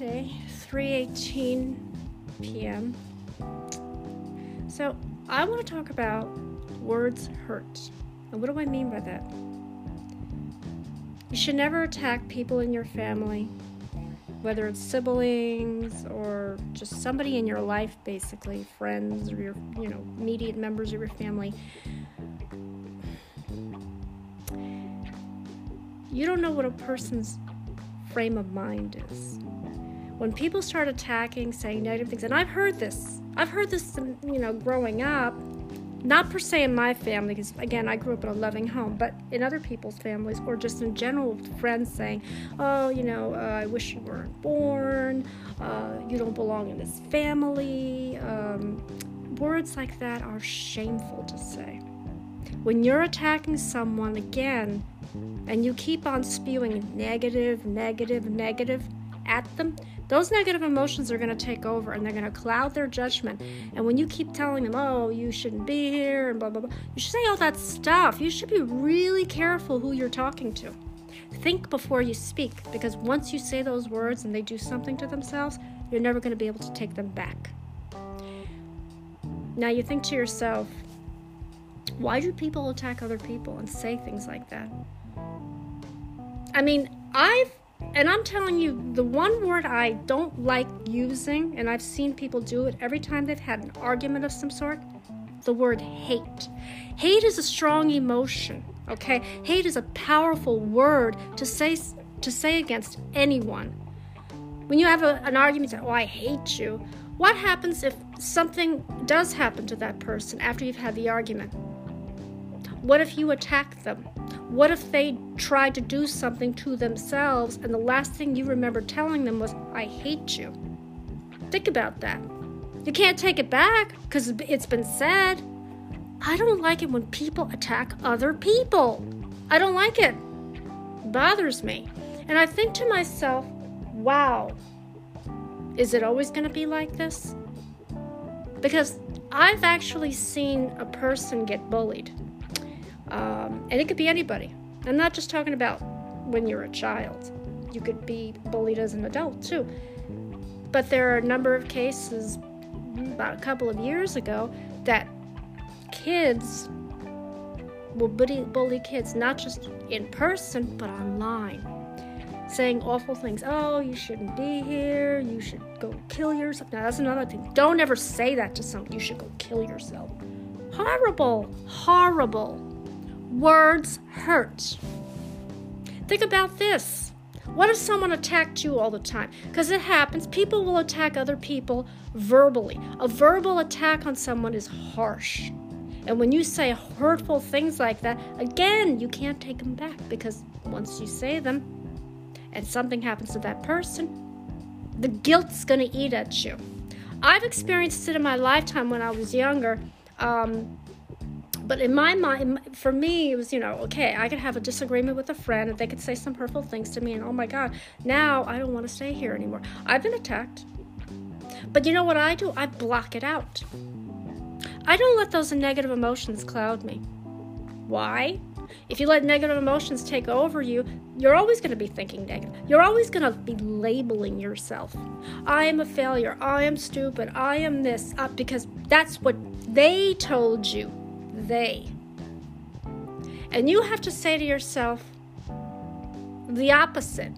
Friday, 3:18 p.m. So, I want to talk about words hurt. And what do I mean by that? You should never attack people in your family, whether it's siblings or just somebody in your life basically, friends or your, you know, immediate members of your family. You don't know what a person's frame of mind is. When people start attacking, saying negative things, and I've heard this, I've heard this, you know, growing up, not per se in my family, because again, I grew up in a loving home, but in other people's families, or just in general, friends saying, Oh, you know, uh, I wish you weren't born, uh, you don't belong in this family. Um, words like that are shameful to say. When you're attacking someone again, and you keep on spewing negative, negative, negative at them, those negative emotions are going to take over and they're going to cloud their judgment. And when you keep telling them, oh, you shouldn't be here and blah, blah, blah, you should say all that stuff. You should be really careful who you're talking to. Think before you speak because once you say those words and they do something to themselves, you're never going to be able to take them back. Now you think to yourself, why do people attack other people and say things like that? I mean, I've, and I'm telling you, the one word I don't like using, and I've seen people do it every time they've had an argument of some sort, the word hate. Hate is a strong emotion, okay? Hate is a powerful word to say to say against anyone. When you have a, an argument, say, "Oh, I hate you," what happens if something does happen to that person after you've had the argument? What if you attack them? What if they tried to do something to themselves and the last thing you remember telling them was, I hate you? Think about that. You can't take it back because it's been said. I don't like it when people attack other people. I don't like it. it bothers me. And I think to myself, wow, is it always going to be like this? Because I've actually seen a person get bullied. Um, and it could be anybody. I'm not just talking about when you're a child, you could be bullied as an adult too. But there are a number of cases about a couple of years ago that kids will bully, bully kids, not just in person, but online. Saying awful things. Oh, you shouldn't be here. You should go kill yourself. Now, that's another thing. Don't ever say that to someone. You should go kill yourself. Horrible. Horrible. Words hurt. Think about this. What if someone attacked you all the time? Because it happens. People will attack other people verbally. A verbal attack on someone is harsh. And when you say hurtful things like that, again, you can't take them back because once you say them and something happens to that person, the guilt's going to eat at you. I've experienced it in my lifetime when I was younger. Um, but in my mind, for me, it was, you know, okay, I could have a disagreement with a friend and they could say some hurtful things to me, and oh my God, now I don't want to stay here anymore. I've been attacked. But you know what I do? I block it out. I don't let those negative emotions cloud me. Why? If you let negative emotions take over you, you're always going to be thinking negative. You're always going to be labeling yourself. I am a failure. I am stupid. I am this. Uh, because that's what they told you they. And you have to say to yourself the opposite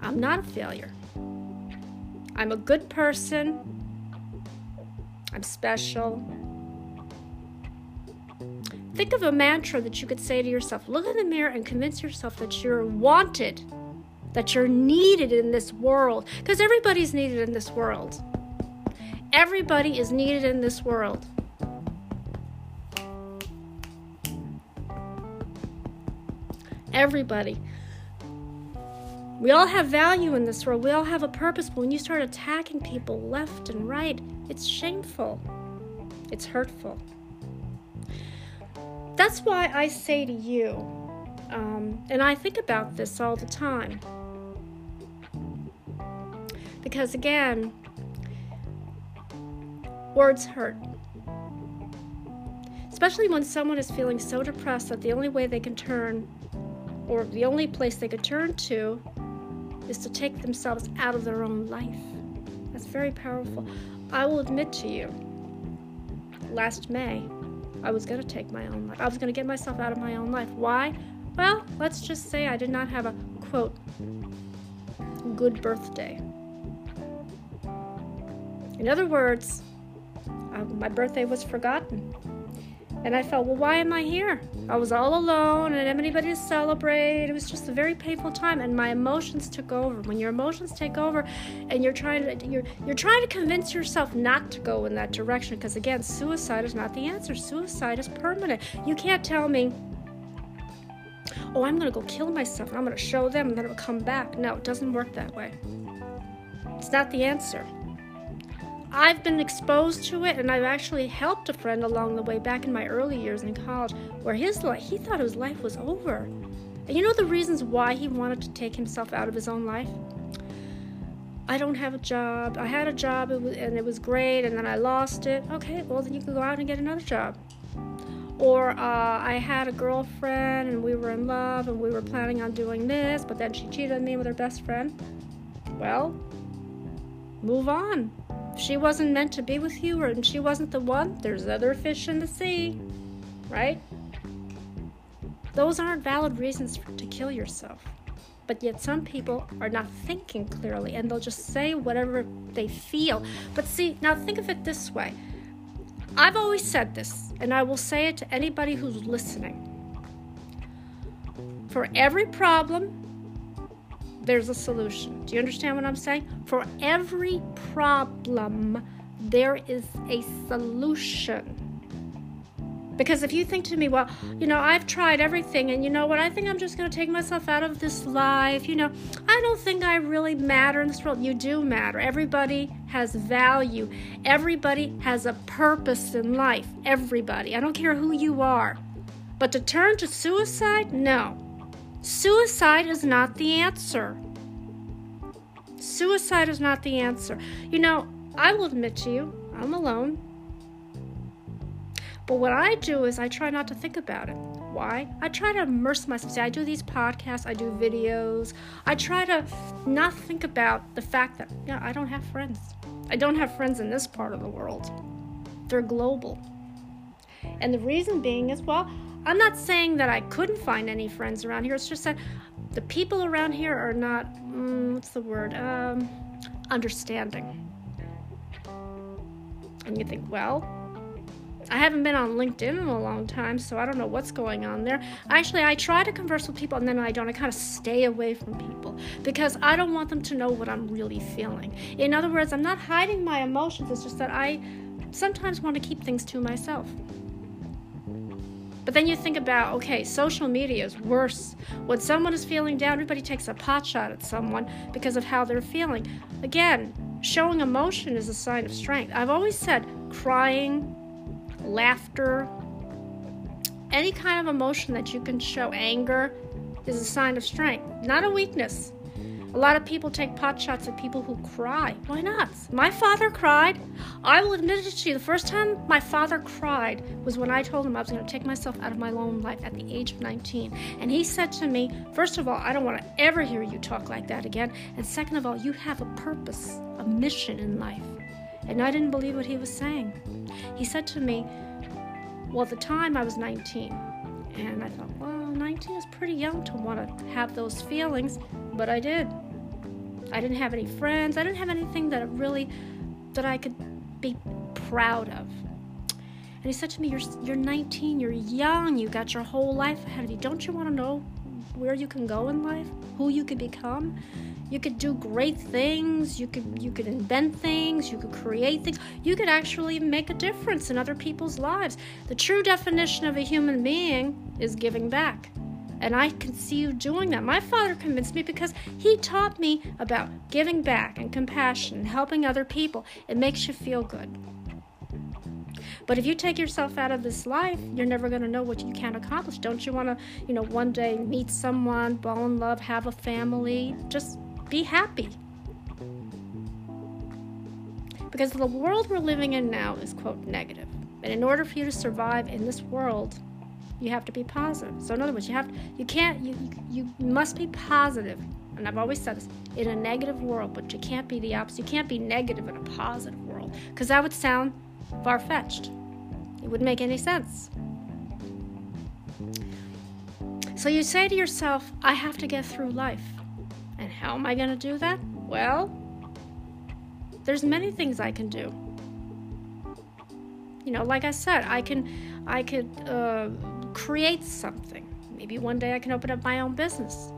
I'm not a failure. I'm a good person. I'm special. Think of a mantra that you could say to yourself. Look in the mirror and convince yourself that you're wanted, that you're needed in this world. Because everybody's needed in this world. Everybody is needed in this world. Everybody. We all have value in this world. We all have a purpose. But when you start attacking people left and right, it's shameful. It's hurtful. That's why I say to you, um, and I think about this all the time. Because again, words hurt. Especially when someone is feeling so depressed that the only way they can turn or the only place they could turn to is to take themselves out of their own life. That's very powerful. I will admit to you, last May, I was going to take my own life. I was going to get myself out of my own life. Why? Well, let's just say I did not have a quote, good birthday. In other words, my birthday was forgotten. And I felt, well, why am I here? I was all alone and anybody to celebrate. It was just a very painful time, and my emotions took over. When your emotions take over, and you're trying to you're you're trying to convince yourself not to go in that direction, because again, suicide is not the answer. Suicide is permanent. You can't tell me, oh, I'm gonna go kill myself. I'm gonna show them, and then it'll come back. No, it doesn't work that way. It's not the answer. I've been exposed to it, and I've actually helped a friend along the way back in my early years in college, where his life, he thought his life was over. And you know the reasons why he wanted to take himself out of his own life? I don't have a job. I had a job and it was great, and then I lost it. Okay, well, then you can go out and get another job. Or uh, I had a girlfriend and we were in love and we were planning on doing this, but then she cheated on me with her best friend. Well, move on she wasn't meant to be with you or she wasn't the one, there's other fish in the sea, right? Those aren't valid reasons for, to kill yourself. But yet, some people are not thinking clearly and they'll just say whatever they feel. But see, now think of it this way I've always said this, and I will say it to anybody who's listening. For every problem, there's a solution. Do you understand what I'm saying? For every problem, there is a solution. Because if you think to me, well, you know, I've tried everything, and you know what, I think I'm just going to take myself out of this life. You know, I don't think I really matter in this world. You do matter. Everybody has value, everybody has a purpose in life. Everybody. I don't care who you are. But to turn to suicide, no. Suicide is not the answer. Suicide is not the answer. You know, I will admit to you, I'm alone. But what I do is I try not to think about it. Why? I try to immerse myself. See, I do these podcasts, I do videos. I try to not think about the fact that, yeah, I don't have friends. I don't have friends in this part of the world. They're global. And the reason being is, well, I'm not saying that I couldn't find any friends around here. It's just that the people around here are not, mm, what's the word, um, understanding. And you think, well, I haven't been on LinkedIn in a long time, so I don't know what's going on there. Actually, I try to converse with people and then I don't. I kind of stay away from people because I don't want them to know what I'm really feeling. In other words, I'm not hiding my emotions, it's just that I sometimes want to keep things to myself. But then you think about okay, social media is worse. When someone is feeling down, everybody takes a pot shot at someone because of how they're feeling. Again, showing emotion is a sign of strength. I've always said crying, laughter, any kind of emotion that you can show, anger, is a sign of strength, not a weakness. A lot of people take pot shots at people who cry. Why not? My father cried. I will admit it to you. The first time my father cried was when I told him I was going to take myself out of my own life at the age of 19. And he said to me, first of all, I don't want to ever hear you talk like that again. And second of all, you have a purpose, a mission in life. And I didn't believe what he was saying. He said to me, well, at the time I was 19. And I thought, well, 19 is pretty young to want to have those feelings, but I did. I didn't have any friends. I didn't have anything that really that I could be proud of. And he said to me, "You're you're 19. You're young. You got your whole life ahead of you. Don't you want to know where you can go in life? Who you could become? You could do great things. You could you could invent things. You could create things. You could actually make a difference in other people's lives. The true definition of a human being is giving back. And I can see you doing that. My father convinced me because he taught me about giving back and compassion and helping other people. It makes you feel good. But if you take yourself out of this life, you're never going to know what you can accomplish. Don't you want to, you know, one day meet someone, fall in love, have a family? Just be happy. Because the world we're living in now is, quote, negative. And in order for you to survive in this world, you have to be positive. So in other words, you have you can't you you must be positive. and I've always said this, in a negative world, but you can't be the opposite. You can't be negative in a positive world, because that would sound far fetched. It wouldn't make any sense. So you say to yourself, I have to get through life. And how am I going to do that? Well, there's many things I can do. You know, like I said, I can I could uh, create something. Maybe one day I can open up my own business.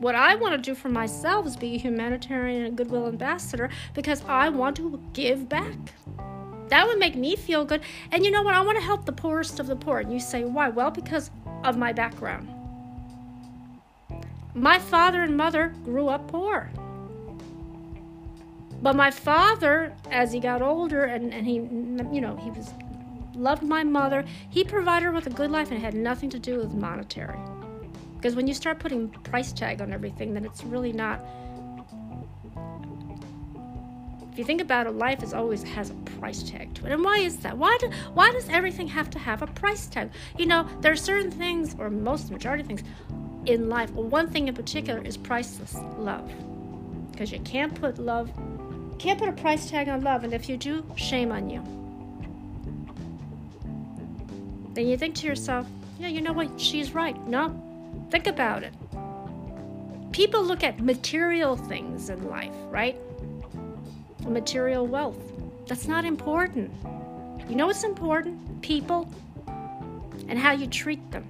What I want to do for myself is be a humanitarian and a goodwill ambassador because I want to give back. That would make me feel good. And you know what? I want to help the poorest of the poor. And you say, why? Well, because of my background. My father and mother grew up poor. But my father, as he got older and, and he, you know, he was loved my mother. He provided her with a good life and it had nothing to do with monetary. Because when you start putting price tag on everything, then it's really not. If you think about it, life is always has a price tag to it. And why is that? Why do, why does everything have to have a price tag? You know, there are certain things, or most majority of things, in life. Well, one thing in particular is priceless love. Because you can't put love, can't put a price tag on love, and if you do, shame on you. Then you think to yourself, yeah, you know what? She's right. No, think about it. People look at material things in life, right? Material wealth. That's not important. You know what's important? People and how you treat them.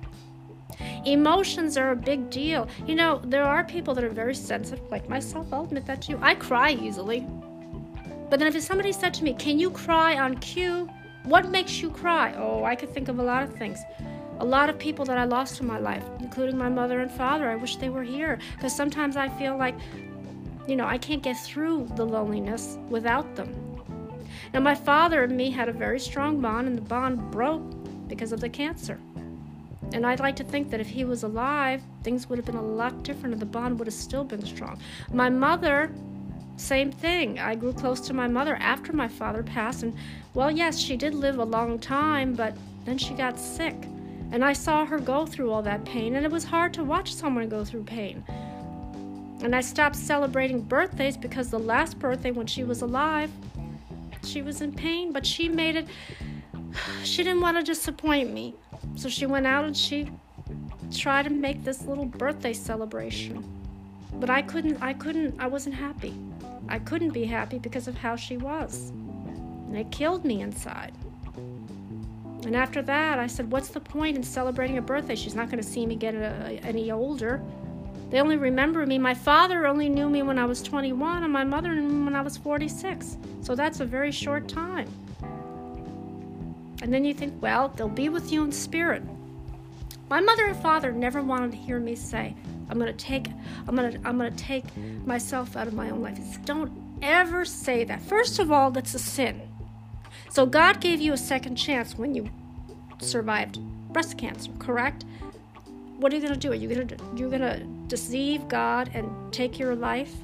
Emotions are a big deal. You know, there are people that are very sensitive, like myself. I'll admit that too. I cry easily. But then if somebody said to me, Can you cry on cue? What makes you cry? Oh, I could think of a lot of things. A lot of people that I lost in my life, including my mother and father. I wish they were here because sometimes I feel like, you know, I can't get through the loneliness without them. Now, my father and me had a very strong bond, and the bond broke because of the cancer. And I'd like to think that if he was alive, things would have been a lot different and the bond would have still been strong. My mother same thing. I grew close to my mother after my father passed, and well, yes, she did live a long time, but then she got sick. And I saw her go through all that pain, and it was hard to watch someone go through pain. And I stopped celebrating birthdays because the last birthday when she was alive, she was in pain, but she made it, she didn't want to disappoint me. So she went out and she tried to make this little birthday celebration. But I couldn't, I couldn't, I wasn't happy. I couldn't be happy because of how she was. And it killed me inside. And after that, I said, What's the point in celebrating a birthday? She's not going to see me get a, any older. They only remember me. My father only knew me when I was 21, and my mother knew me when I was 46. So that's a very short time. And then you think, well, they'll be with you in spirit. My mother and father never wanted to hear me say, I'm gonna take I'm gonna I'm gonna take myself out of my own life. It's, don't ever say that. First of all, that's a sin. So God gave you a second chance when you survived breast cancer, correct? What are you gonna do? Are you gonna you're gonna deceive God and take your life?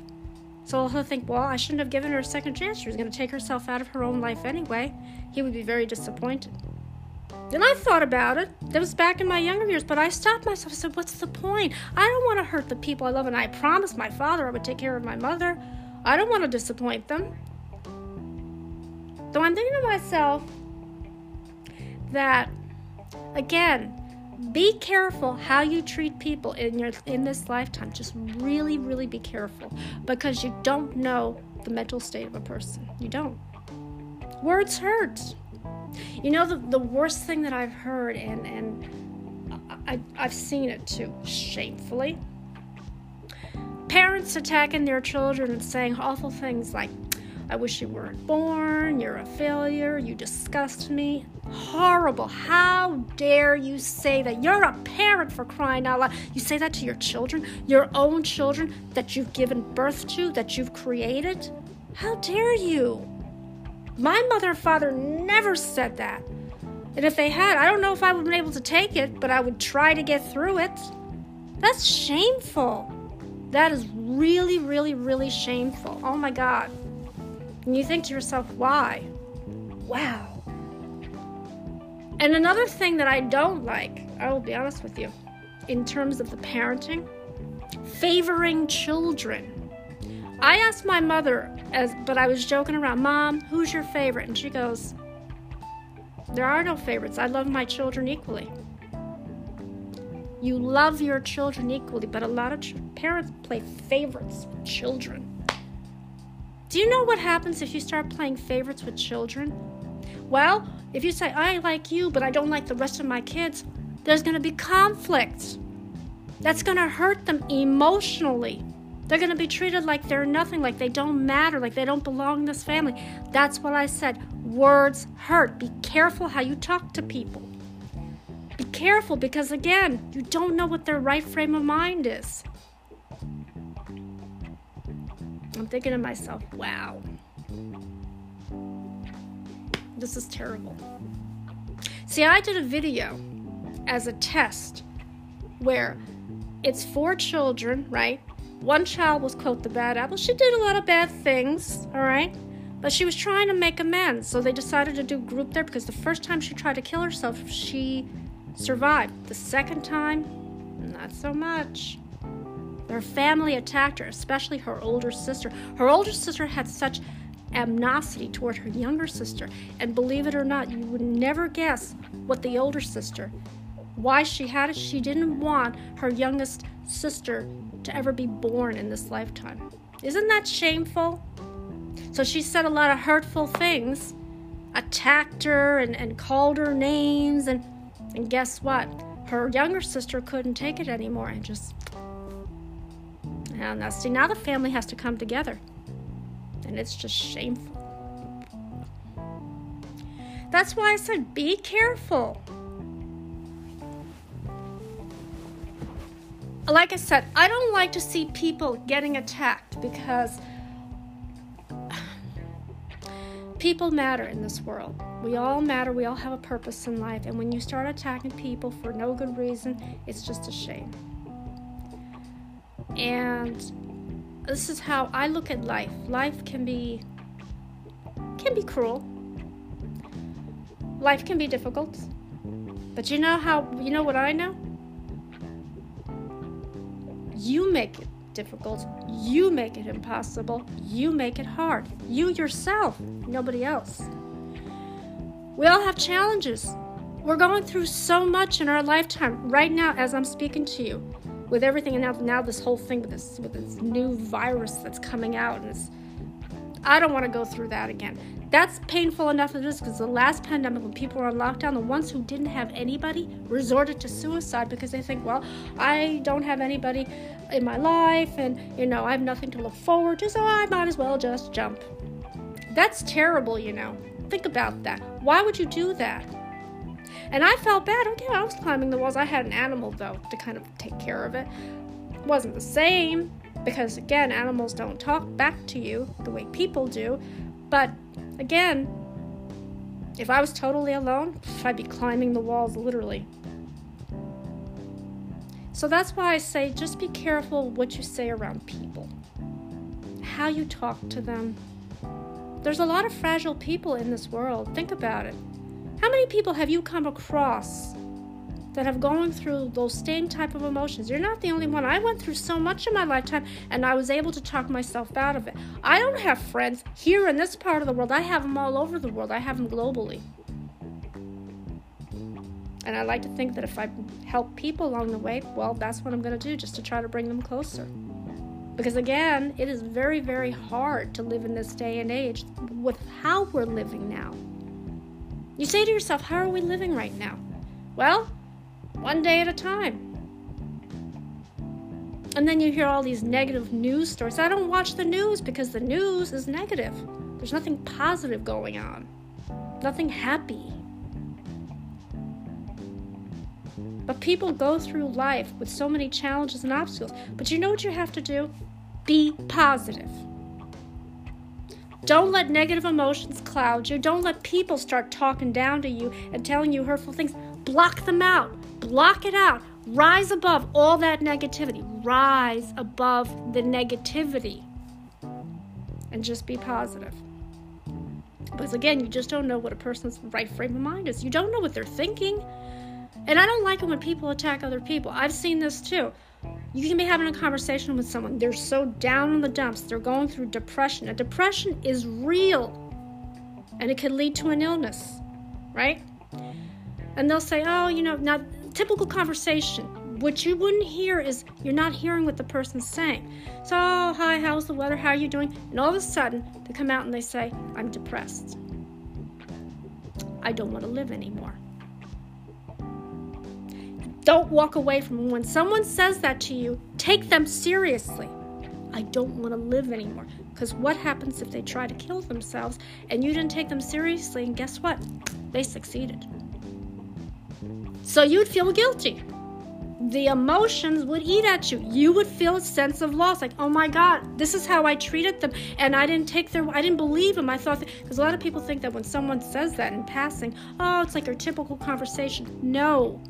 So he'll think, well, I shouldn't have given her a second chance. She was going to take herself out of her own life anyway. He would be very disappointed. Then I thought about it. That was back in my younger years, but I stopped myself. I said, What's the point? I don't want to hurt the people I love, and I promised my father I would take care of my mother. I don't want to disappoint them. So I'm thinking to myself that, again, be careful how you treat people in your in this lifetime. Just really, really be careful because you don't know the mental state of a person. You don't. Words hurt. You know, the, the worst thing that I've heard, and, and I, I've seen it too, shamefully. Parents attacking their children and saying awful things like, I wish you weren't born, you're a failure, you disgust me. Horrible. How dare you say that? You're a parent for crying out loud. You say that to your children, your own children that you've given birth to, that you've created? How dare you? My mother and father never said that. And if they had, I don't know if I would have been able to take it, but I would try to get through it. That's shameful. That is really, really, really shameful. Oh my God. And you think to yourself, why? Wow. And another thing that I don't like, I will be honest with you, in terms of the parenting, favoring children. I asked my mother, as but I was joking around, Mom, who's your favorite? And she goes, There are no favorites. I love my children equally. You love your children equally, but a lot of ch- parents play favorites with children. Do you know what happens if you start playing favorites with children? Well, if you say, I like you, but I don't like the rest of my kids, there's going to be conflict. That's going to hurt them emotionally. They're going to be treated like they're nothing, like they don't matter, like they don't belong in this family. That's what I said. Words hurt. Be careful how you talk to people. Be careful because, again, you don't know what their right frame of mind is. I'm thinking to myself, wow, this is terrible. See, I did a video as a test where it's four children, right? One child was, quote, the bad apple. She did a lot of bad things, all right? But she was trying to make amends. So they decided to do group there because the first time she tried to kill herself, she survived. The second time, not so much. Her family attacked her, especially her older sister. Her older sister had such animosity toward her younger sister, and believe it or not, you would never guess what the older sister, why she had it. She didn't want her youngest sister to ever be born in this lifetime. Isn't that shameful? So she said a lot of hurtful things, attacked her and, and called her names, and, and guess what? Her younger sister couldn't take it anymore and just. now, see, now the family has to come together. And it's just shameful. That's why I said be careful. Like I said, I don't like to see people getting attacked because people matter in this world. We all matter, we all have a purpose in life, and when you start attacking people for no good reason, it's just a shame. And this is how I look at life. Life can be can be cruel. Life can be difficult. But you know how you know what I know? You make it difficult. You make it impossible. You make it hard. You yourself, nobody else. We all have challenges. We're going through so much in our lifetime right now as I'm speaking to you with everything and now, now this whole thing with this with this new virus that's coming out and I don't want to go through that again that's painful enough as it is because the last pandemic, when people were on lockdown, the ones who didn't have anybody resorted to suicide because they think, well, I don't have anybody in my life and, you know, I have nothing to look forward to, so I might as well just jump. That's terrible, you know. Think about that. Why would you do that? And I felt bad. Okay, I was climbing the walls. I had an animal, though, to kind of take care of it. It wasn't the same because, again, animals don't talk back to you the way people do. But Again, if I was totally alone, I'd be climbing the walls literally. So that's why I say just be careful what you say around people, how you talk to them. There's a lot of fragile people in this world. Think about it. How many people have you come across that have gone through those same type of emotions. You're not the only one. I went through so much in my lifetime and I was able to talk myself out of it. I don't have friends here in this part of the world. I have them all over the world. I have them globally. And I like to think that if I help people along the way, well, that's what I'm going to do just to try to bring them closer. Because again, it is very, very hard to live in this day and age with how we're living now. You say to yourself, how are we living right now? Well, one day at a time. And then you hear all these negative news stories. I don't watch the news because the news is negative. There's nothing positive going on, nothing happy. People go through life with so many challenges and obstacles. But you know what you have to do? Be positive. Don't let negative emotions cloud you. Don't let people start talking down to you and telling you hurtful things. Block them out. Block it out. Rise above all that negativity. Rise above the negativity. And just be positive. Because again, you just don't know what a person's right frame of mind is. You don't know what they're thinking. And I don't like it when people attack other people. I've seen this too. You can be having a conversation with someone. They're so down in the dumps. They're going through depression. A depression is real and it can lead to an illness, right? And they'll say, oh, you know, not typical conversation. What you wouldn't hear is you're not hearing what the person's saying. So, oh, hi, how's the weather? How are you doing? And all of a sudden, they come out and they say, I'm depressed. I don't want to live anymore. Don't walk away from. When someone says that to you, take them seriously. I don't want to live anymore. Because what happens if they try to kill themselves and you didn't take them seriously? And guess what? They succeeded. So you'd feel guilty. The emotions would eat at you. You would feel a sense of loss, like, oh my God, this is how I treated them, and I didn't take their, I didn't believe them. I thought, because a lot of people think that when someone says that in passing, oh, it's like your typical conversation. No,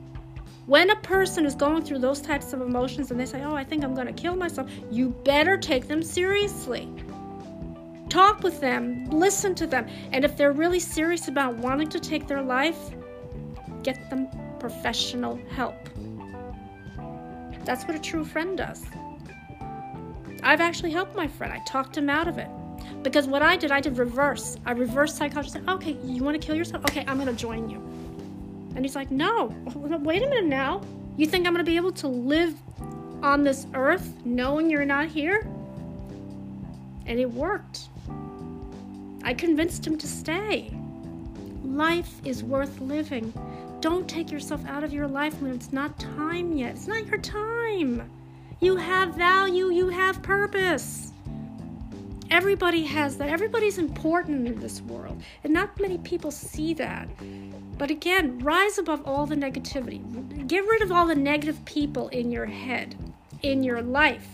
when a person is going through those types of emotions and they say, Oh, I think I'm going to kill myself, you better take them seriously. Talk with them, listen to them, and if they're really serious about wanting to take their life, get them professional help. That's what a true friend does. I've actually helped my friend. I talked him out of it. Because what I did, I did reverse. I reverse psychology. Said, okay, you want to kill yourself? Okay, I'm going to join you. And he's like, No, wait a minute now. You think I'm going to be able to live on this earth knowing you're not here? And it worked. I convinced him to stay. Life is worth living. Don't take yourself out of your life when it's not time yet. It's not your time. You have value, you have purpose. Everybody has that. Everybody's important in this world. And not many people see that. But again, rise above all the negativity. Get rid of all the negative people in your head, in your life.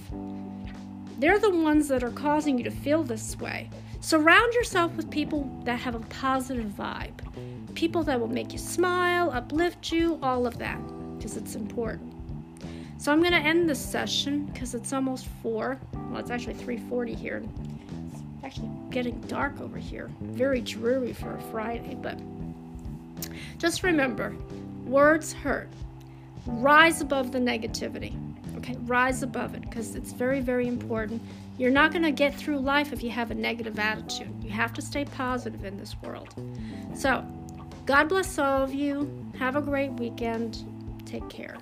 They're the ones that are causing you to feel this way. Surround yourself with people that have a positive vibe, people that will make you smile, uplift you, all of that, because it's important. So I'm going to end this session because it's almost 4. Well, it's actually 3:40 here. Actually getting dark over here. Very dreary for a Friday, but just remember words hurt. Rise above the negativity. Okay, rise above it because it's very, very important. You're not going to get through life if you have a negative attitude. You have to stay positive in this world. So, God bless all of you. Have a great weekend. Take care.